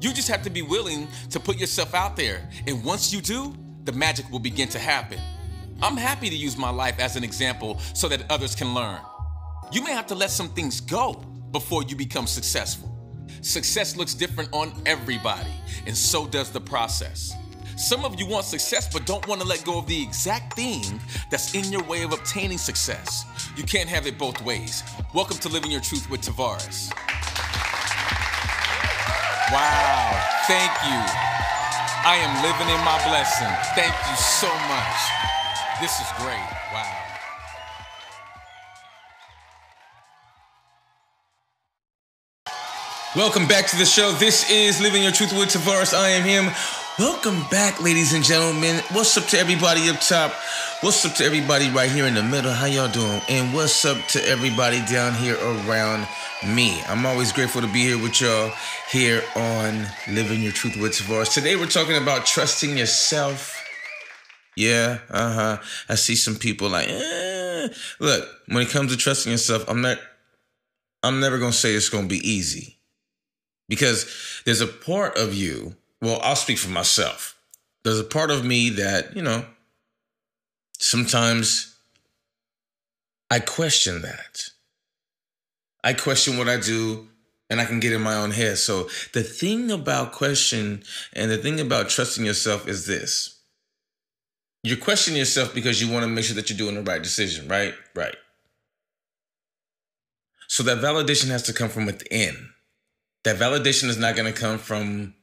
You just have to be willing to put yourself out there. And once you do, the magic will begin to happen. I'm happy to use my life as an example so that others can learn. You may have to let some things go before you become successful. Success looks different on everybody, and so does the process. Some of you want success but don't want to let go of the exact thing that's in your way of obtaining success. You can't have it both ways. Welcome to Living Your Truth with Tavares. Wow, thank you. I am living in my blessing. Thank you so much. This is great. Wow. Welcome back to the show. This is Living Your Truth with Tavares. I am him. Welcome back, ladies and gentlemen. What's up to everybody up top? What's up to everybody right here in the middle? How y'all doing? And what's up to everybody down here around me? I'm always grateful to be here with y'all here on Living Your Truth with Tavares. Today we're talking about trusting yourself. Yeah, uh huh. I see some people like, eh. look. When it comes to trusting yourself, I'm not. I'm never gonna say it's gonna be easy because there's a part of you well, I'll speak for myself. There's a part of me that, you know, sometimes I question that. I question what I do and I can get in my own head. So the thing about question and the thing about trusting yourself is this. You're questioning yourself because you want to make sure that you're doing the right decision, right? Right. So that validation has to come from within. That validation is not going to come from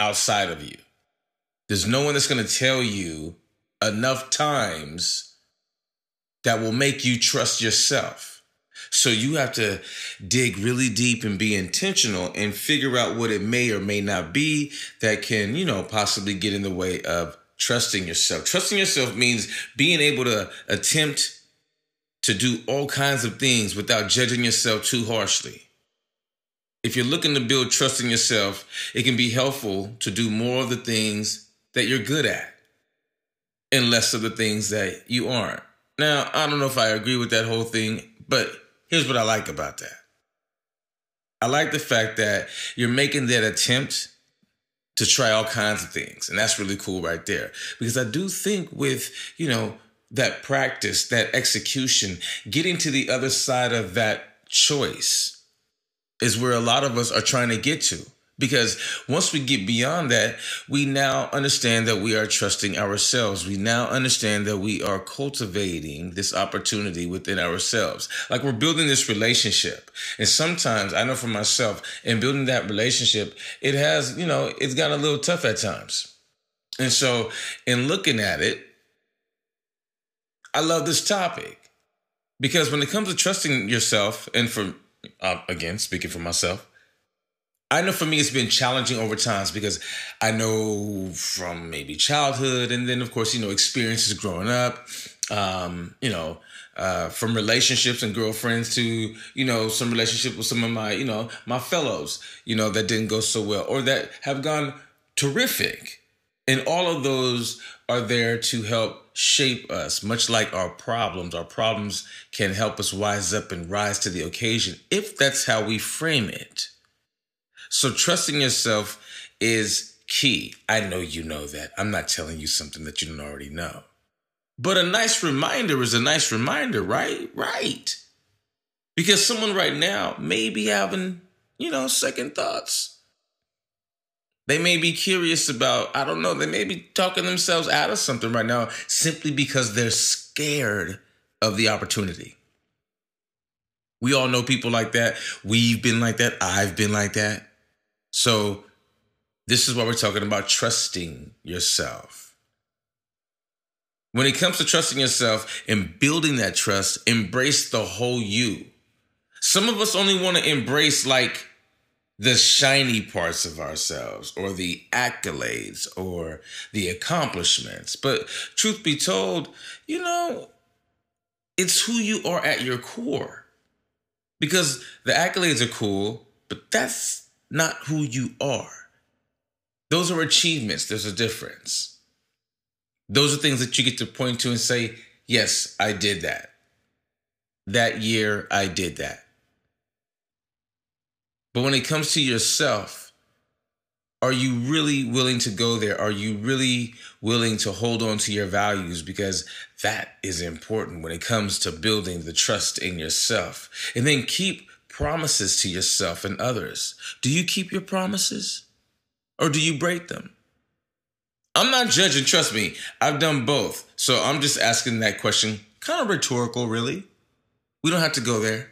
outside of you. There's no one that's going to tell you enough times that will make you trust yourself. So you have to dig really deep and be intentional and figure out what it may or may not be that can, you know, possibly get in the way of trusting yourself. Trusting yourself means being able to attempt to do all kinds of things without judging yourself too harshly if you're looking to build trust in yourself, it can be helpful to do more of the things that you're good at and less of the things that you aren't. Now, I don't know if I agree with that whole thing, but here's what I like about that. I like the fact that you're making that attempt to try all kinds of things. And that's really cool right there. Because I do think with, you know, that practice, that execution, getting to the other side of that choice is where a lot of us are trying to get to. Because once we get beyond that, we now understand that we are trusting ourselves. We now understand that we are cultivating this opportunity within ourselves. Like we're building this relationship. And sometimes I know for myself, in building that relationship, it has, you know, it's gotten a little tough at times. And so in looking at it, I love this topic because when it comes to trusting yourself, and for uh, again, speaking for myself, I know for me it's been challenging over times because I know from maybe childhood and then of course you know experiences growing up, um, you know, uh, from relationships and girlfriends to you know some relationship with some of my you know my fellows you know that didn't go so well or that have gone terrific, and all of those are there to help shape us, much like our problems. Our problems can help us wise up and rise to the occasion if that's how we frame it. So, trusting yourself is key. I know you know that. I'm not telling you something that you don't already know. But a nice reminder is a nice reminder, right? Right. Because someone right now may be having, you know, second thoughts. They may be curious about, I don't know, they may be talking themselves out of something right now simply because they're scared of the opportunity. We all know people like that. We've been like that. I've been like that. So, this is what we're talking about trusting yourself. When it comes to trusting yourself and building that trust, embrace the whole you. Some of us only want to embrace like the shiny parts of ourselves or the accolades or the accomplishments. But truth be told, you know, it's who you are at your core. Because the accolades are cool, but that's not who you are. Those are achievements, there's a difference. Those are things that you get to point to and say, yes, I did that. That year, I did that. But when it comes to yourself, Are you really willing to go there? Are you really willing to hold on to your values? Because that is important when it comes to building the trust in yourself. And then keep promises to yourself and others. Do you keep your promises or do you break them? I'm not judging, trust me. I've done both. So I'm just asking that question, kind of rhetorical, really. We don't have to go there.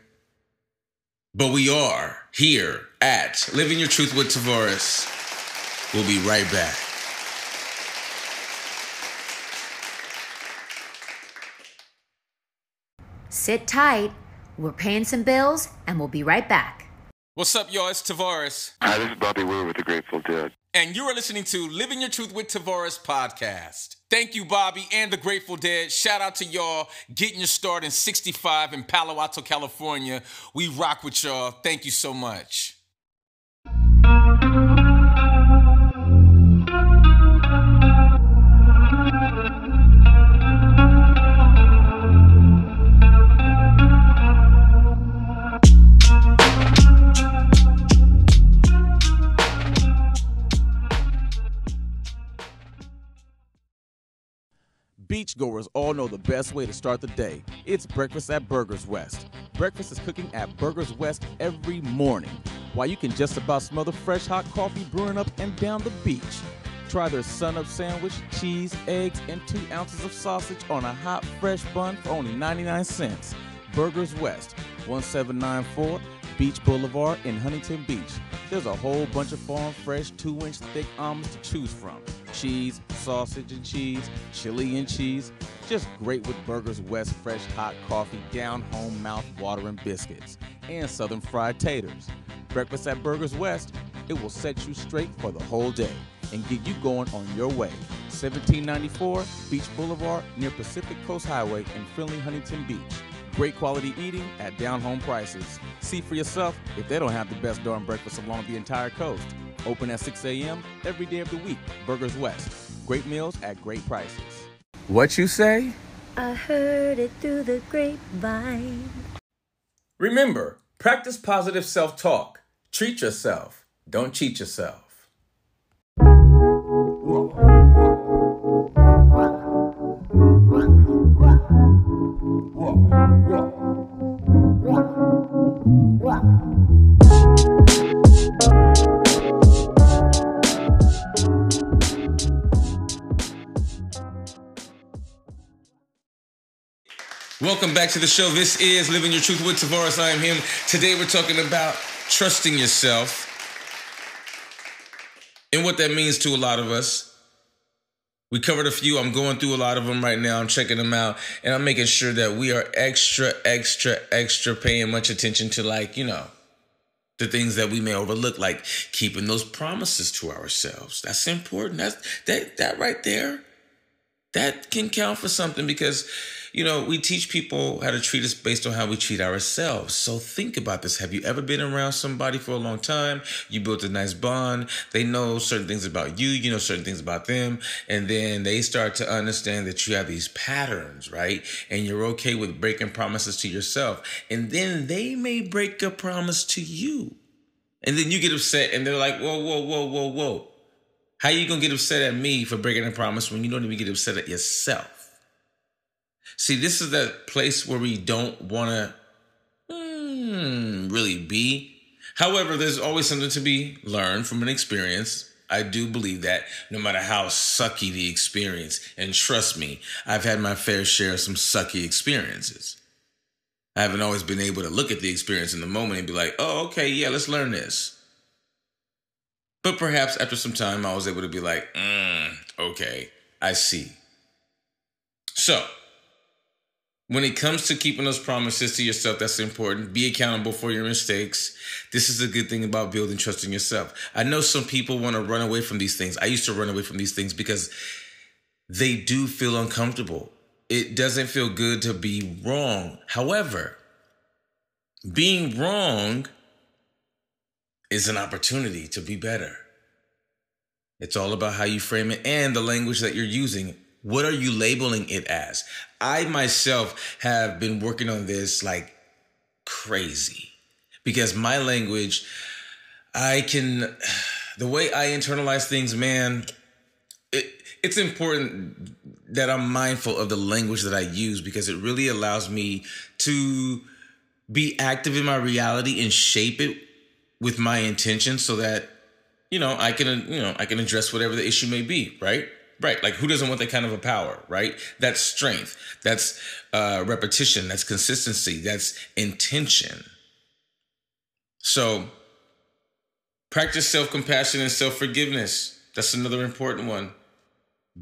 But we are here at Living Your Truth with Tavares. We'll be right back. Sit tight. We're paying some bills and we'll be right back. What's up, y'all? It's Tavares. Hi, this is Bobby Weir with The Grateful Dead. And you are listening to Living Your Truth with Tavares podcast. Thank you, Bobby and the Grateful Dead. Shout out to y'all getting your start in 65 in Palo Alto, California. We rock with y'all. Thank you so much. Beachgoers all know the best way to start the day. It's breakfast at Burgers West. Breakfast is cooking at Burgers West every morning, while you can just about smell the fresh hot coffee brewing up and down the beach. Try their sun up sandwich, cheese, eggs, and two ounces of sausage on a hot, fresh bun for only 99 cents. Burgers West, 1794 Beach Boulevard in Huntington Beach. There's a whole bunch of farm fresh, two inch thick almonds to choose from cheese, sausage and cheese, chili and cheese. Just great with Burgers West fresh hot coffee, down home mouth watering biscuits, and southern fried taters. Breakfast at Burgers West, it will set you straight for the whole day and get you going on your way. 1794 Beach Boulevard near Pacific Coast Highway in friendly Huntington Beach. Great quality eating at down home prices. See for yourself if they don't have the best darn breakfast along the entire coast. Open at 6 a.m. every day of the week. Burgers West. Great meals at great prices. What you say? I heard it through the grapevine. Remember, practice positive self talk. Treat yourself. Don't cheat yourself. Welcome back to the show. This is Living Your Truth with Tavares. I am him. Today we're talking about trusting yourself and what that means to a lot of us. We covered a few. I'm going through a lot of them right now. I'm checking them out and I'm making sure that we are extra, extra, extra paying much attention to, like, you know, the things that we may overlook, like keeping those promises to ourselves. That's important. That's that that right there. That can count for something because you know, we teach people how to treat us based on how we treat ourselves. So think about this. Have you ever been around somebody for a long time? You built a nice bond. They know certain things about you. You know certain things about them. And then they start to understand that you have these patterns, right? And you're okay with breaking promises to yourself. And then they may break a promise to you. And then you get upset and they're like, whoa, whoa, whoa, whoa, whoa. How you gonna get upset at me for breaking a promise when you don't even get upset at yourself? See, this is the place where we don't want to mm, really be. However, there's always something to be learned from an experience. I do believe that no matter how sucky the experience, and trust me, I've had my fair share of some sucky experiences. I haven't always been able to look at the experience in the moment and be like, oh, okay, yeah, let's learn this. But perhaps after some time, I was able to be like, mm, okay, I see. So, when it comes to keeping those promises to yourself, that's important. Be accountable for your mistakes. This is a good thing about building trust in yourself. I know some people want to run away from these things. I used to run away from these things because they do feel uncomfortable. It doesn't feel good to be wrong. However, being wrong is an opportunity to be better. It's all about how you frame it and the language that you're using what are you labeling it as? I myself have been working on this like crazy because my language, I can, the way I internalize things, man, it, it's important that I'm mindful of the language that I use because it really allows me to be active in my reality and shape it with my intention so that you know I can you know I can address whatever the issue may be, right? Right. Like who doesn't want that kind of a power, right? That's strength. That's uh, repetition. That's consistency. That's intention. So practice self compassion and self forgiveness. That's another important one.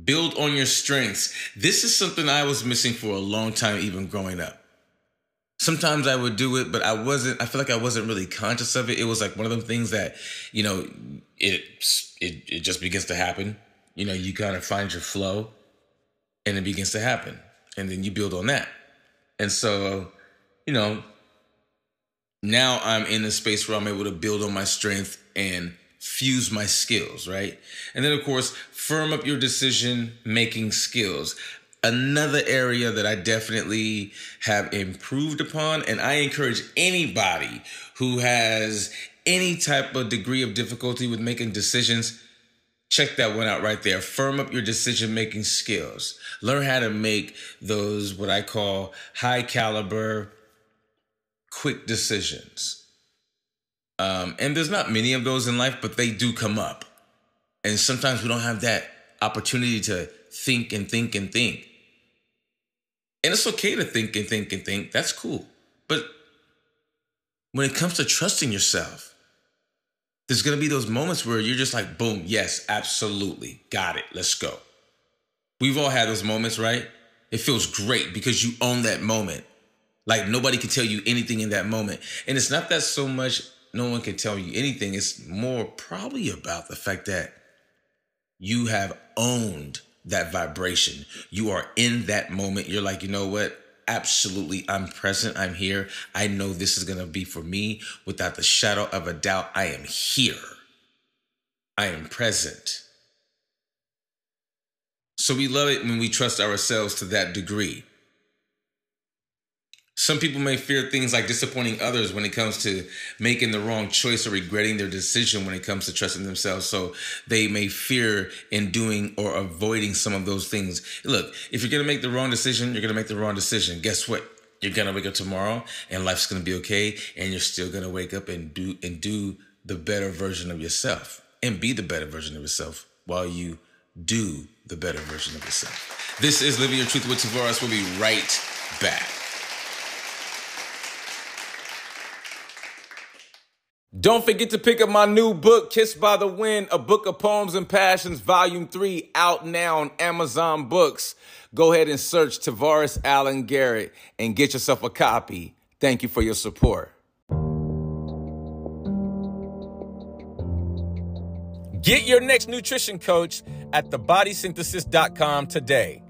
Build on your strengths. This is something I was missing for a long time, even growing up. Sometimes I would do it, but I wasn't, I feel like I wasn't really conscious of it. It was like one of them things that, you know, it, it, it just begins to happen you know, you kind of find your flow and it begins to happen. And then you build on that. And so, you know, now I'm in a space where I'm able to build on my strength and fuse my skills, right? And then, of course, firm up your decision making skills. Another area that I definitely have improved upon, and I encourage anybody who has any type of degree of difficulty with making decisions Check that one out right there. Firm up your decision making skills. Learn how to make those, what I call high caliber, quick decisions. Um, and there's not many of those in life, but they do come up. And sometimes we don't have that opportunity to think and think and think. And it's okay to think and think and think. That's cool. But when it comes to trusting yourself, there's going to be those moments where you're just like, boom, yes, absolutely. Got it. Let's go. We've all had those moments, right? It feels great because you own that moment. Like nobody can tell you anything in that moment. And it's not that so much no one can tell you anything. It's more probably about the fact that you have owned that vibration. You are in that moment. You're like, you know what? absolutely I'm present. I'm here. I know this is going to be for me without the shadow of a doubt. I am here. I am present. So we love it when we trust ourselves to that degree. Some people may fear things like disappointing others when it comes to making the wrong choice or regretting their decision when it comes to trusting themselves. So they may fear in doing or avoiding some of those things. Look, if you're going to make the wrong decision, you're going to make the wrong decision. Guess what? You're going to wake up tomorrow and life's going to be okay and you're still going to wake up and do and do the better version of yourself and be the better version of yourself while you do the better version of yourself. This is Living Your Truth with Tavares. We'll be right back. Don't forget to pick up my new book, Kissed by the Wind, a book of poems and passions, volume three, out now on Amazon Books. Go ahead and search Tavares Allen Garrett and get yourself a copy. Thank you for your support. Get your next nutrition coach at thebodysynthesis.com today.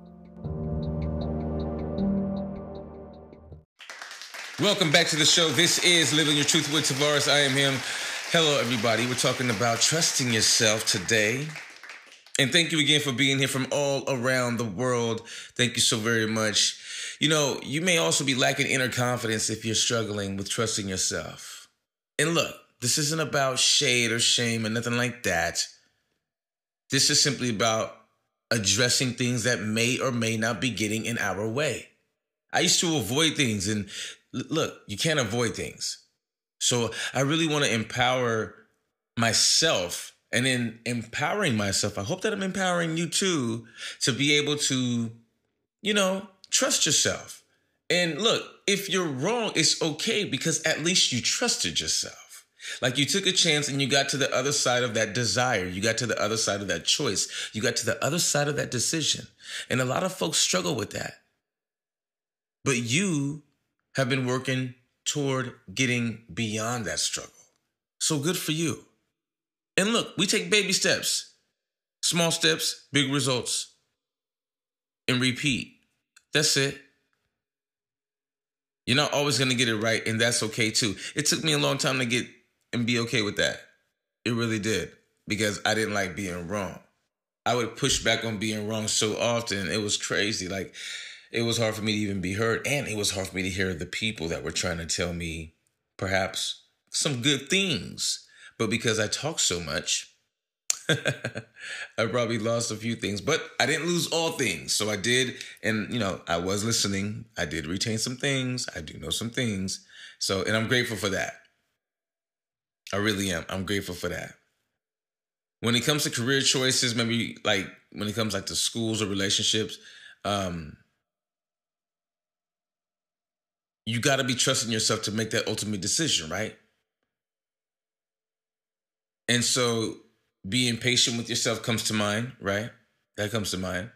Welcome back to the show. This is Living Your Truth with Tavares. I am him. Hello, everybody. We're talking about trusting yourself today. And thank you again for being here from all around the world. Thank you so very much. You know, you may also be lacking inner confidence if you're struggling with trusting yourself. And look, this isn't about shade or shame or nothing like that. This is simply about addressing things that may or may not be getting in our way. I used to avoid things and look, you can't avoid things. So I really want to empower myself. And in empowering myself, I hope that I'm empowering you too to be able to, you know, trust yourself. And look, if you're wrong, it's okay because at least you trusted yourself. Like you took a chance and you got to the other side of that desire. You got to the other side of that choice. You got to the other side of that decision. And a lot of folks struggle with that. But you have been working toward getting beyond that struggle. So good for you. And look, we take baby steps, small steps, big results, and repeat. That's it. You're not always going to get it right, and that's okay too. It took me a long time to get and be okay with that. It really did because I didn't like being wrong. I would push back on being wrong so often. It was crazy. Like, it was hard for me to even be heard. And it was hard for me to hear the people that were trying to tell me perhaps some good things. But because I talk so much, I probably lost a few things, but I didn't lose all things. So I did, and you know, I was listening. I did retain some things. I do know some things. So, and I'm grateful for that. I really am. I'm grateful for that. When it comes to career choices, maybe like when it comes like to schools or relationships, um, you got to be trusting yourself to make that ultimate decision, right? And so being patient with yourself comes to mind, right? That comes to mind.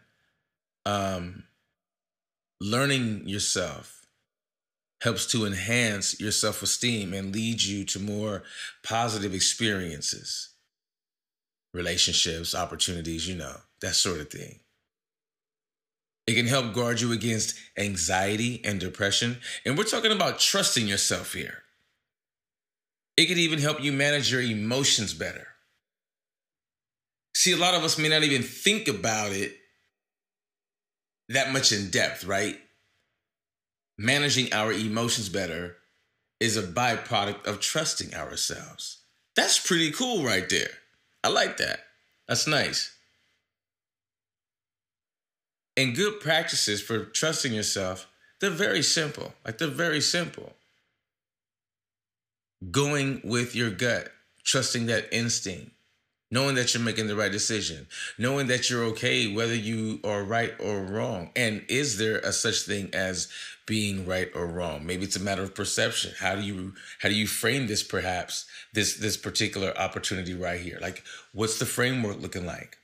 Um, learning yourself helps to enhance your self esteem and lead you to more positive experiences, relationships, opportunities, you know, that sort of thing. It can help guard you against anxiety and depression. And we're talking about trusting yourself here. It could even help you manage your emotions better. See, a lot of us may not even think about it that much in depth, right? Managing our emotions better is a byproduct of trusting ourselves. That's pretty cool right there. I like that. That's nice. And good practices for trusting yourself, they're very simple. Like they're very simple. Going with your gut, trusting that instinct, knowing that you're making the right decision, knowing that you're okay whether you are right or wrong. And is there a such thing as being right or wrong? Maybe it's a matter of perception. How do you how do you frame this perhaps this this particular opportunity right here? Like what's the framework looking like?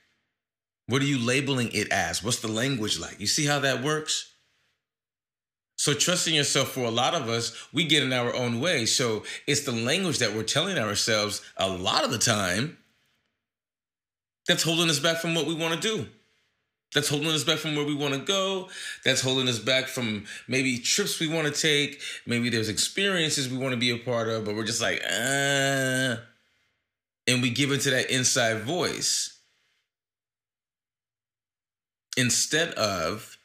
What are you labeling it as? What's the language like? You see how that works? So, trusting yourself for a lot of us, we get in our own way. So, it's the language that we're telling ourselves a lot of the time that's holding us back from what we want to do. That's holding us back from where we want to go. That's holding us back from maybe trips we want to take. Maybe there's experiences we want to be a part of, but we're just like, ah. And we give into that inside voice instead of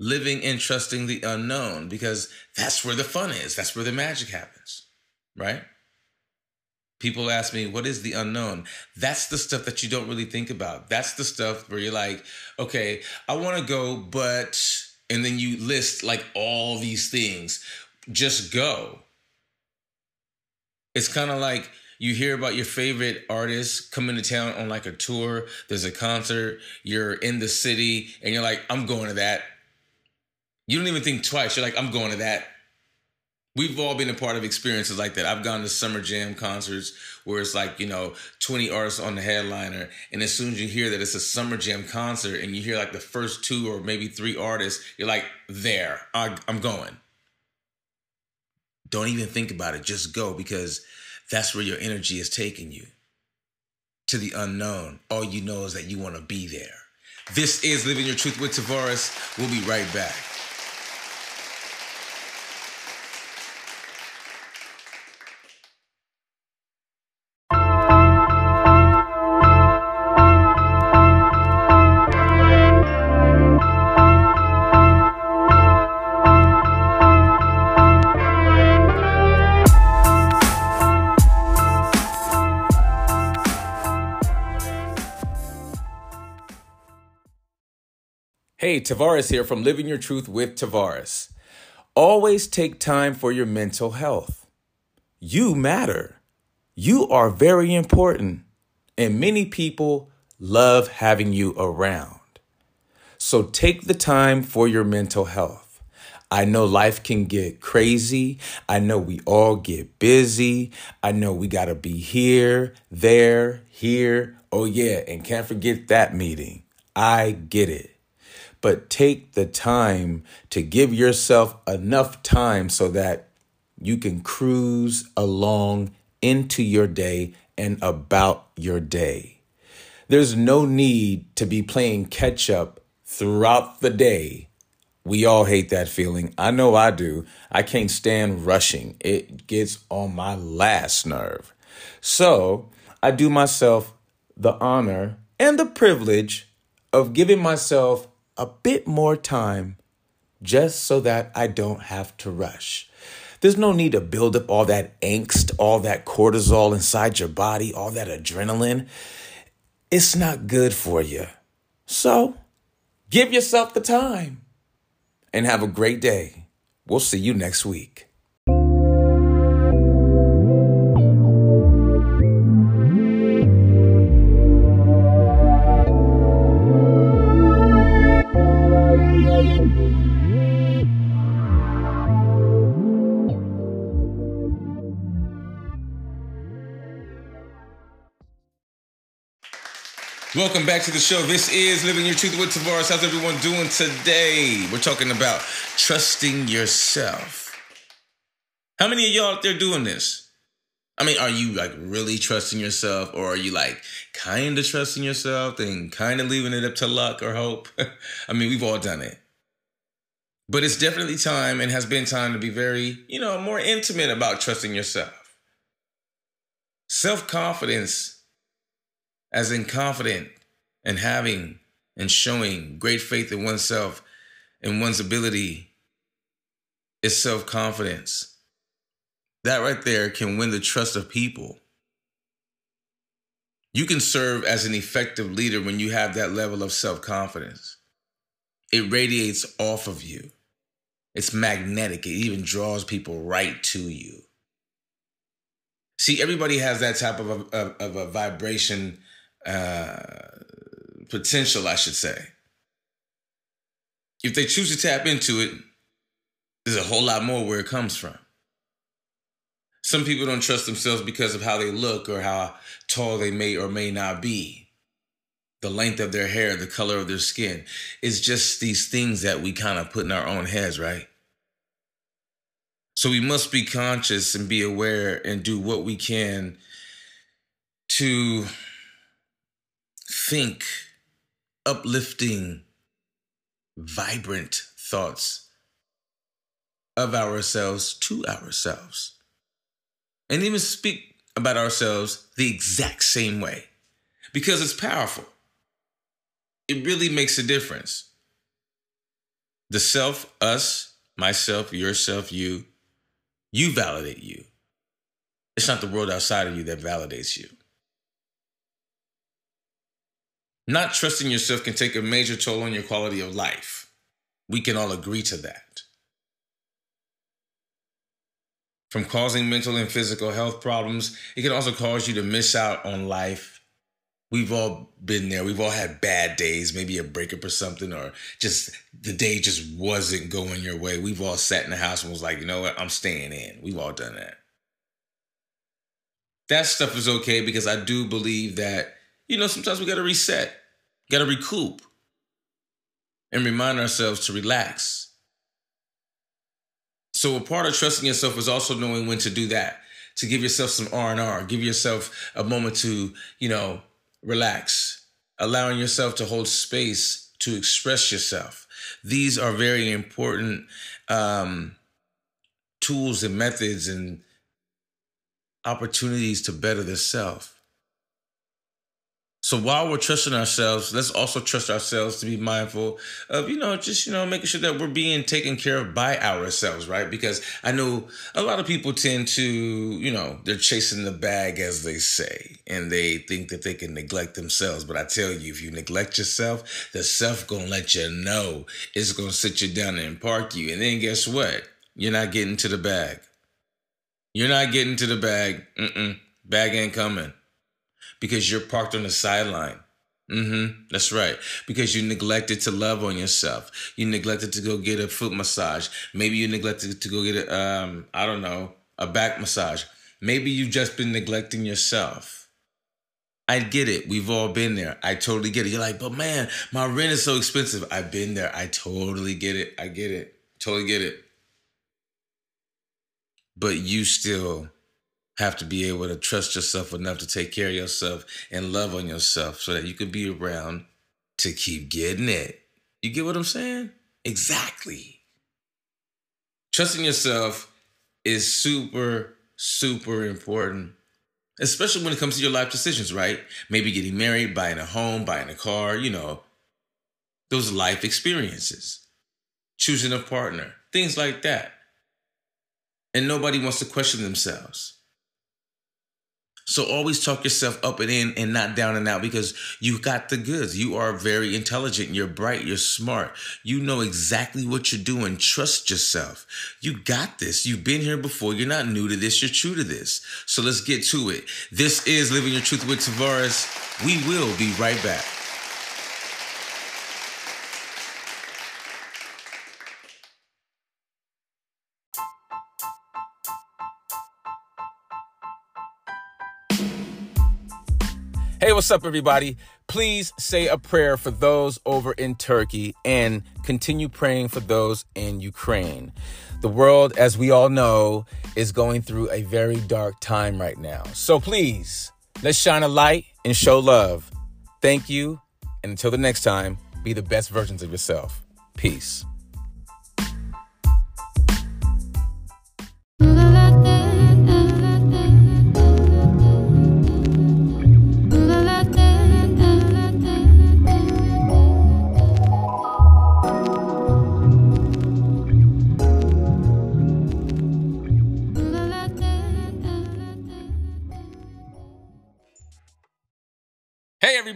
living and trusting the unknown because that's where the fun is. That's where the magic happens, right? People ask me, what is the unknown? That's the stuff that you don't really think about. That's the stuff where you're like, okay, I want to go, but, and then you list like all these things. Just go. It's kind of like you hear about your favorite artist coming to town on like a tour, there's a concert, you're in the city, and you're like, I'm going to that. You don't even think twice. You're like, I'm going to that. We've all been a part of experiences like that. I've gone to summer jam concerts where it's like, you know, 20 artists on the headliner. And as soon as you hear that it's a summer jam concert and you hear like the first two or maybe three artists, you're like, there, I'm going. Don't even think about it. Just go because that's where your energy is taking you to the unknown. All you know is that you want to be there. This is Living Your Truth with Tavares. We'll be right back. Tavares here from Living Your Truth with Tavares. Always take time for your mental health. You matter. You are very important, and many people love having you around. So take the time for your mental health. I know life can get crazy. I know we all get busy. I know we got to be here, there, here. Oh, yeah, and can't forget that meeting. I get it but take the time to give yourself enough time so that you can cruise along into your day and about your day. There's no need to be playing catch up throughout the day. We all hate that feeling. I know I do. I can't stand rushing, it gets on my last nerve. So I do myself the honor and the privilege of giving myself a bit more time just so that I don't have to rush. There's no need to build up all that angst, all that cortisol inside your body, all that adrenaline. it's not good for you. So give yourself the time and have a great day. We'll see you next week. Welcome back to the show. This is Living Your Truth with Tavares. How's everyone doing today? We're talking about trusting yourself. How many of y'all out there doing this? I mean, are you like really trusting yourself, or are you like kind of trusting yourself and kind of leaving it up to luck or hope? I mean, we've all done it. But it's definitely time and has been time to be very, you know, more intimate about trusting yourself. Self confidence as in confident and having and showing great faith in oneself and one's ability is self confidence. That right there can win the trust of people. You can serve as an effective leader when you have that level of self confidence. It radiates off of you, it's magnetic, it even draws people right to you. See, everybody has that type of a, of, of a vibration uh, potential, I should say. If they choose to tap into it, there's a whole lot more where it comes from. Some people don't trust themselves because of how they look or how tall they may or may not be. The length of their hair, the color of their skin. It's just these things that we kind of put in our own heads, right? So we must be conscious and be aware and do what we can to think uplifting, vibrant thoughts of ourselves to ourselves. And even speak about ourselves the exact same way because it's powerful. It really makes a difference. The self, us, myself, yourself, you, you validate you. It's not the world outside of you that validates you. Not trusting yourself can take a major toll on your quality of life. We can all agree to that. From causing mental and physical health problems, it can also cause you to miss out on life. We've all been there. We've all had bad days, maybe a breakup or something, or just the day just wasn't going your way. We've all sat in the house and was like, you know what, I'm staying in. We've all done that. That stuff is okay because I do believe that you know, sometimes we got to reset, got to recoup, and remind ourselves to relax. So a part of trusting yourself is also knowing when to do that, to give yourself some R and R, give yourself a moment to, you know, relax, allowing yourself to hold space to express yourself. These are very important um, tools and methods and opportunities to better the self. So while we're trusting ourselves, let's also trust ourselves to be mindful of, you know, just, you know, making sure that we're being taken care of by ourselves, right? Because I know a lot of people tend to, you know, they're chasing the bag, as they say, and they think that they can neglect themselves. But I tell you, if you neglect yourself, the self gonna let you know it's gonna sit you down and park you. And then guess what? You're not getting to the bag. You're not getting to the bag. Mm-mm. Bag ain't coming because you're parked on the sideline. Mm-hmm. That's right. Because you neglected to love on yourself. You neglected to go get a foot massage. Maybe you neglected to go get a, um, I don't know, a back massage. Maybe you've just been neglecting yourself. I get it. We've all been there. I totally get it. You're like, but man, my rent is so expensive. I've been there. I totally get it. I get it. Totally get it. But you still have to be able to trust yourself enough to take care of yourself and love on yourself so that you can be around to keep getting it. You get what I'm saying? Exactly. Trusting yourself is super, super important, especially when it comes to your life decisions, right? Maybe getting married, buying a home, buying a car, you know, those life experiences, choosing a partner, things like that. And nobody wants to question themselves. So always talk yourself up and in and not down and out because you got the goods. You are very intelligent. You're bright. You're smart. You know exactly what you're doing. Trust yourself. You got this. You've been here before. You're not new to this. You're true to this. So let's get to it. This is Living Your Truth with Tavares. We will be right back. Hey, what's up, everybody? Please say a prayer for those over in Turkey and continue praying for those in Ukraine. The world, as we all know, is going through a very dark time right now. So please, let's shine a light and show love. Thank you. And until the next time, be the best versions of yourself. Peace.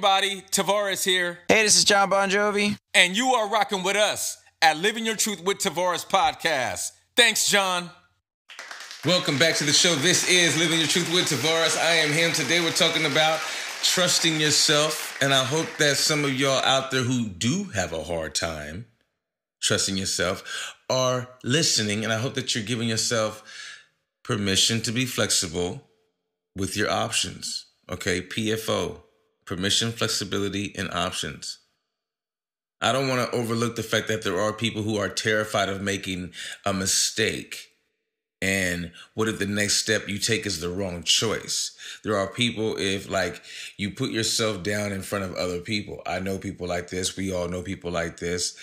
Everybody, Tavares here, Hey, this is John Bon Jovi. and you are rocking with us at Living Your Truth with Tavares podcast. Thanks, John. Welcome back to the show. This is Living Your Truth with Tavares. I am him. Today we're talking about trusting yourself. And I hope that some of y'all out there who do have a hard time trusting yourself are listening. And I hope that you're giving yourself permission to be flexible with your options. Okay, PFO, permission, flexibility, and options. I don't want to overlook the fact that there are people who are terrified of making a mistake. And what if the next step you take is the wrong choice? There are people, if like you put yourself down in front of other people, I know people like this, we all know people like this.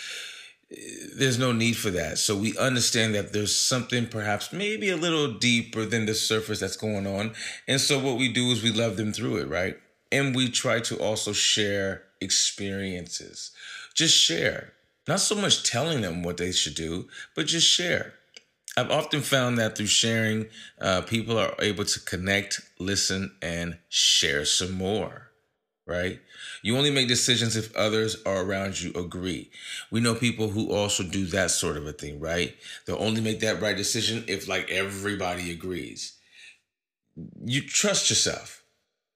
There's no need for that. So we understand that there's something perhaps maybe a little deeper than the surface that's going on. And so what we do is we love them through it, right? And we try to also share experiences. Just share. Not so much telling them what they should do, but just share. I've often found that through sharing, uh, people are able to connect, listen, and share some more, right? You only make decisions if others are around you agree. We know people who also do that sort of a thing, right? They'll only make that right decision if like everybody agrees. You trust yourself.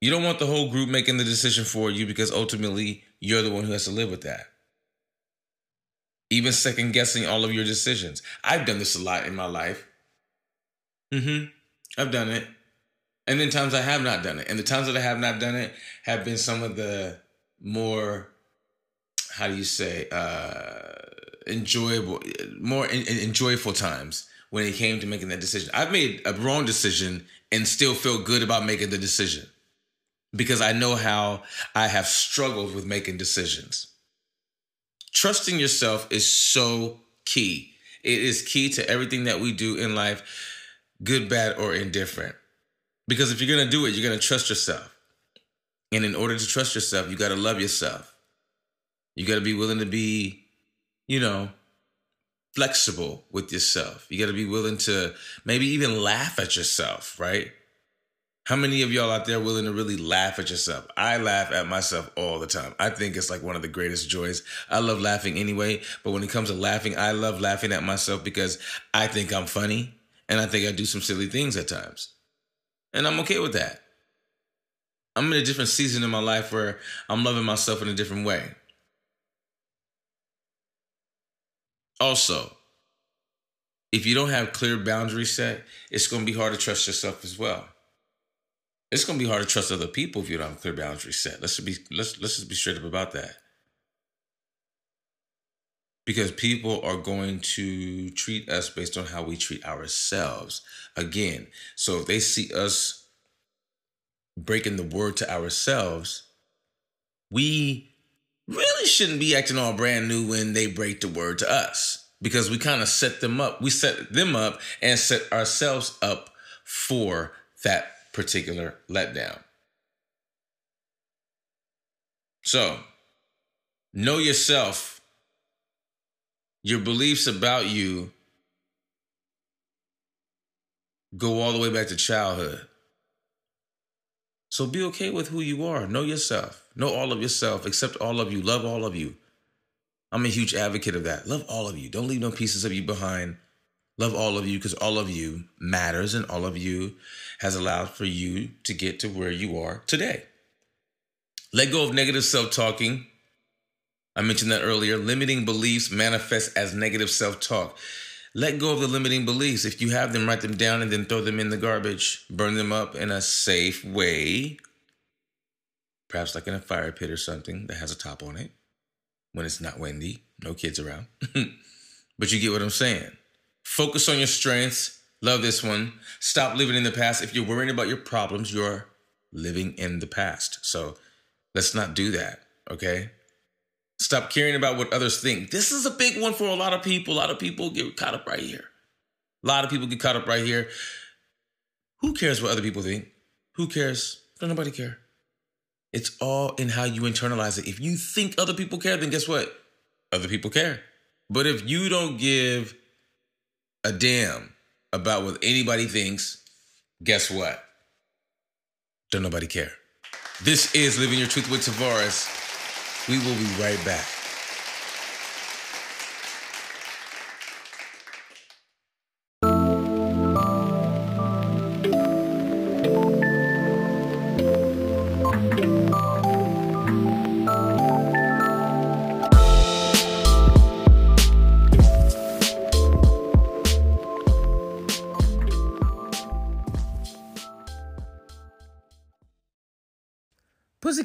You don't want the whole group making the decision for you because ultimately you're the one who has to live with that even second guessing all of your decisions. I've done this a lot in my life. Mm-hmm. I've done it. And then times I have not done it. And the times that I have not done it have been some of the more, how do you say, uh, enjoyable, more in, in, enjoyable times when it came to making that decision. I've made a wrong decision and still feel good about making the decision because I know how I have struggled with making decisions trusting yourself is so key. It is key to everything that we do in life, good, bad, or indifferent. Because if you're going to do it, you're going to trust yourself. And in order to trust yourself, you got to love yourself. You got to be willing to be, you know, flexible with yourself. You got to be willing to maybe even laugh at yourself, right? How many of y'all out there willing to really laugh at yourself? I laugh at myself all the time. I think it's like one of the greatest joys. I love laughing anyway, but when it comes to laughing, I love laughing at myself because I think I'm funny and I think I do some silly things at times. And I'm okay with that. I'm in a different season in my life where I'm loving myself in a different way. Also, if you don't have clear boundaries set, it's going to be hard to trust yourself as well it's gonna be hard to trust other people if you don't have a clear boundaries set. Let's be let's let's just be straight up about that. Because people are going to treat us based on how we treat ourselves. Again, so if they see us breaking the word to ourselves, we really shouldn't be acting all brand new when they break the word to us. Because we kind of set them up. We set them up and set ourselves up for that particular letdown. So, know yourself, your beliefs about you go all the way back to childhood. So be okay with who you are. Know yourself. Know all of yourself. Accept all of you. Love all of you. I'm a huge advocate of that. Love all of you. Don't leave no pieces of you behind. Love all of you because all of you matters and all of you has allowed for you to get to where you are today. Let go of negative self talking. I mentioned that earlier. Limiting beliefs manifest as negative self talk. Let go of the limiting beliefs. If you have them, write them down and then throw them in the garbage. Burn them up in a safe way. Perhaps like in a fire pit or something that has a top on it when it's not windy, no kids around. but you get what I'm saying. Focus on your strengths. Love this one. Stop living in the past. If you're worrying about your problems, you're living in the past. So let's not do that, okay? Stop caring about what others think. This is a big one for a lot of people. A lot of people get caught up right here. A lot of people get caught up right here. Who cares what other people think? Who cares? Don't nobody care. It's all in how you internalize it. If you think other people care, then guess what? Other people care. But if you don't give a damn about what anybody thinks, guess what? Don't nobody care. This is Living Your Truth with Tavares. We will be right back.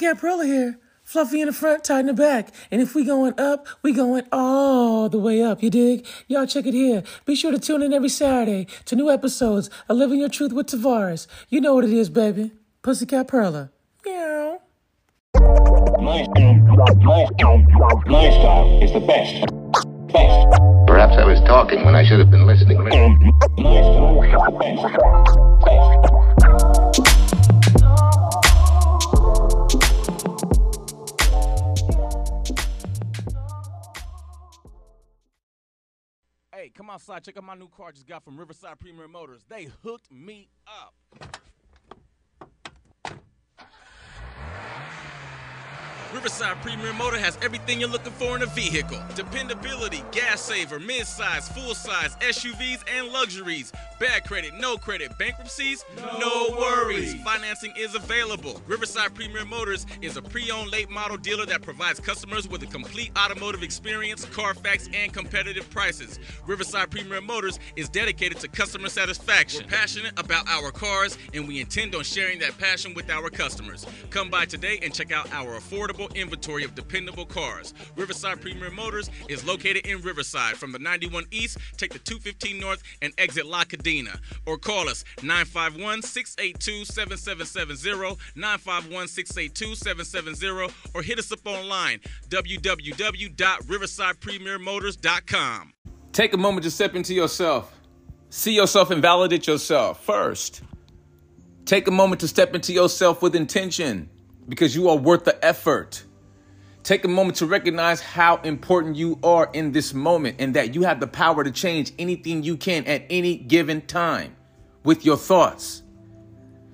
Pussycat Perla here. Fluffy in the front, tight in the back. And if we going up, we going all the way up, you dig? Y'all check it here. Be sure to tune in every Saturday to new episodes of Living Your Truth with Tavares. You know what it is, baby. Pussycat Perla. Meow. Lifestyle is the best. Best. Perhaps I was talking when I should have been listening. Lifestyle is the best. Outside. Check out my new car I just got from Riverside Premier Motors. They hooked me up. Riverside Premier Motor has everything you're looking for in a vehicle. Dependability, gas saver, mid-size, full-size, SUVs, and luxuries. Bad credit, no credit, bankruptcies, no, worries. Financing is available. Riverside Premier Motors is a pre-owned late model dealer that provides customers with a complete automotive experience, Carfax, and competitive prices. Riverside Premier Motors is dedicated to customer satisfaction. We're passionate about our cars, and we intend on sharing that passion with our customers. Come by today and check out our affordable inventory of dependable cars. Riverside Premier Motors is located in Riverside. From the 91 East, take the 215 North and exit La Cadena. Or call us 951 682 7770, 951 682 770, or hit us up online www.riversidepremiermotors.com. Take a moment to step into yourself. See yourself and validate yourself first. Take a moment to step into yourself with intention because you are worth the effort. Take a moment to recognize how important you are in this moment and that you have the power to change anything you can at any given time with your thoughts.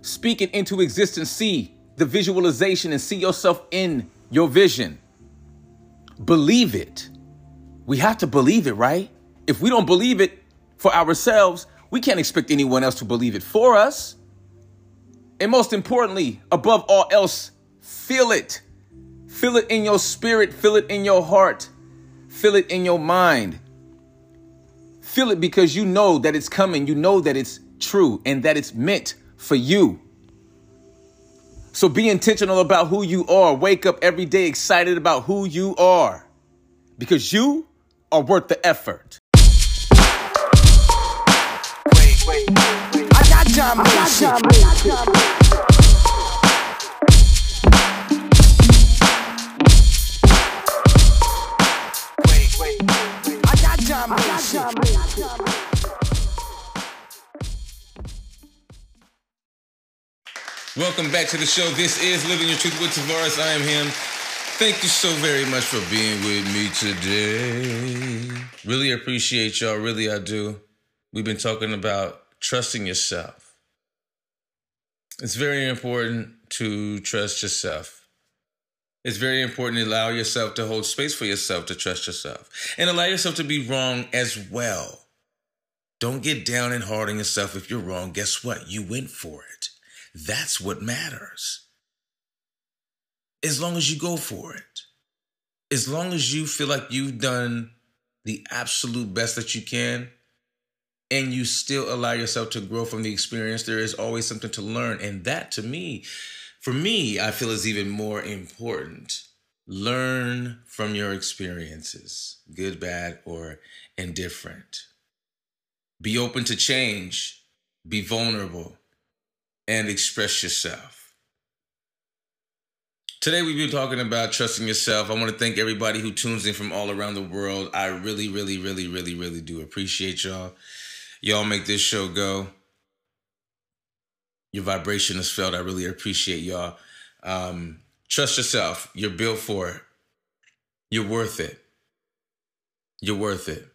Speak it into existence. See the visualization and see yourself in your vision. Believe it. We have to believe it, right? If we don't believe it for ourselves, we can't expect anyone else to believe it for us. And most importantly, above all else, Feel it. Feel it in your spirit. Feel it in your heart. Feel it in your mind. Feel it because you know that it's coming. You know that it's true and that it's meant for you. So be intentional about who you are. Wake up every day excited about who you are because you are worth the effort. Wait, wait, wait. I got John Mason. Wait, Welcome back to the show. This is Living Your Truth with Tavares. I am him. Thank you so very much for being with me today. Really appreciate y'all. Really, I do. We've been talking about trusting yourself. It's very important to trust yourself. It's very important to allow yourself to hold space for yourself to trust yourself and allow yourself to be wrong as well. Don't get down and hard on yourself if you're wrong. Guess what? You went for it. That's what matters. As long as you go for it, as long as you feel like you've done the absolute best that you can, and you still allow yourself to grow from the experience, there is always something to learn. And that to me, for me, I feel is even more important. Learn from your experiences, good, bad, or indifferent. Be open to change, be vulnerable, and express yourself. Today, we've been talking about trusting yourself. I want to thank everybody who tunes in from all around the world. I really, really, really, really, really do appreciate y'all. Y'all make this show go. Your vibration is felt. I really appreciate y'all. Um, trust yourself. You're built for it. You're worth it. You're worth it.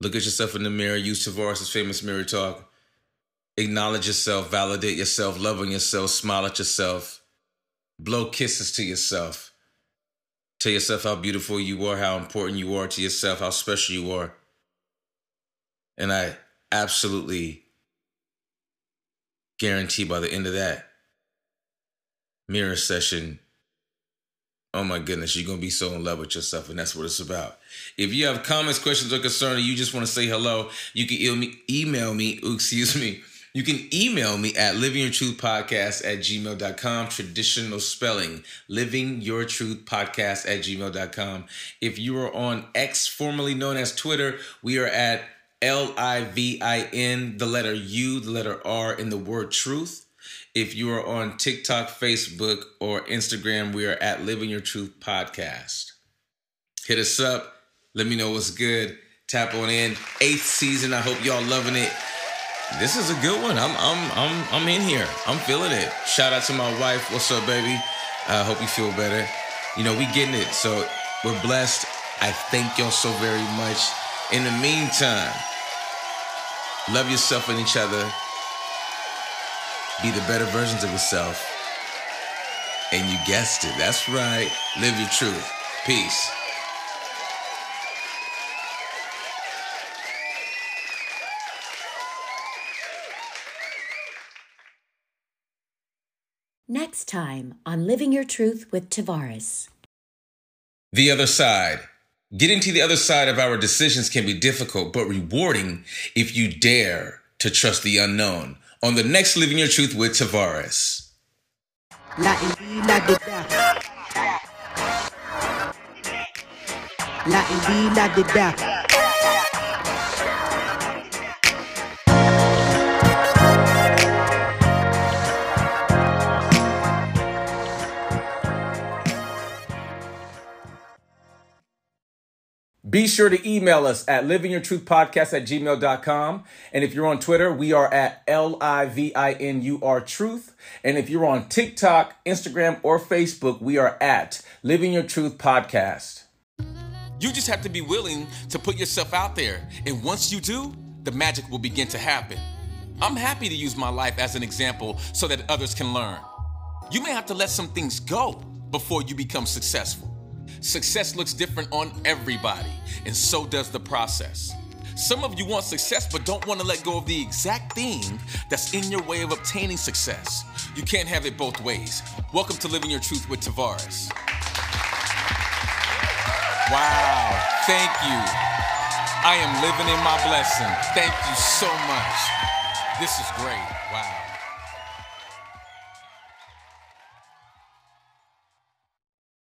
Look at yourself in the mirror. Use Tavares' famous mirror talk. Acknowledge yourself, validate yourself, love on yourself, smile at yourself, blow kisses to yourself. Tell yourself how beautiful you are, how important you are to yourself, how special you are. And I absolutely guarantee by the end of that mirror session, oh my goodness, you're going to be so in love with yourself. And that's what it's about. If you have comments, questions, or concerns, or you just want to say hello, you can email me, excuse me. You can email me at livingyourtruthpodcast at gmail.com. Traditional spelling, livingyourtruthpodcast at gmail.com. If you are on X, formerly known as Twitter, we are at L I V I N, the letter U, the letter R, in the word truth. If you are on TikTok, Facebook, or Instagram, we are at Living Your Truth Podcast. Hit us up. Let me know what's good. Tap on in. Eighth season. I hope y'all loving it. This is a good one. I'm I'm I'm I'm in here. I'm feeling it. Shout out to my wife. What's up, baby? I uh, hope you feel better. You know, we getting it. So we're blessed. I thank y'all so very much. In the meantime, Love yourself and each other. Be the better versions of yourself. And you guessed it. That's right. Live your truth. Peace. Next time on Living Your Truth with Tavares. The other side. Getting to the other side of our decisions can be difficult, but rewarding if you dare to trust the unknown. On the next Living Your Truth with Tavares. La Be sure to email us at livingyourtruthpodcast at gmail.com. And if you're on Twitter, we are at L I V I N U R Truth. And if you're on TikTok, Instagram, or Facebook, we are at Living Your Truth Podcast. You just have to be willing to put yourself out there. And once you do, the magic will begin to happen. I'm happy to use my life as an example so that others can learn. You may have to let some things go before you become successful. Success looks different on everybody, and so does the process. Some of you want success but don't want to let go of the exact thing that's in your way of obtaining success. You can't have it both ways. Welcome to Living Your Truth with Tavares. Wow, thank you. I am living in my blessing. Thank you so much. This is great. Wow.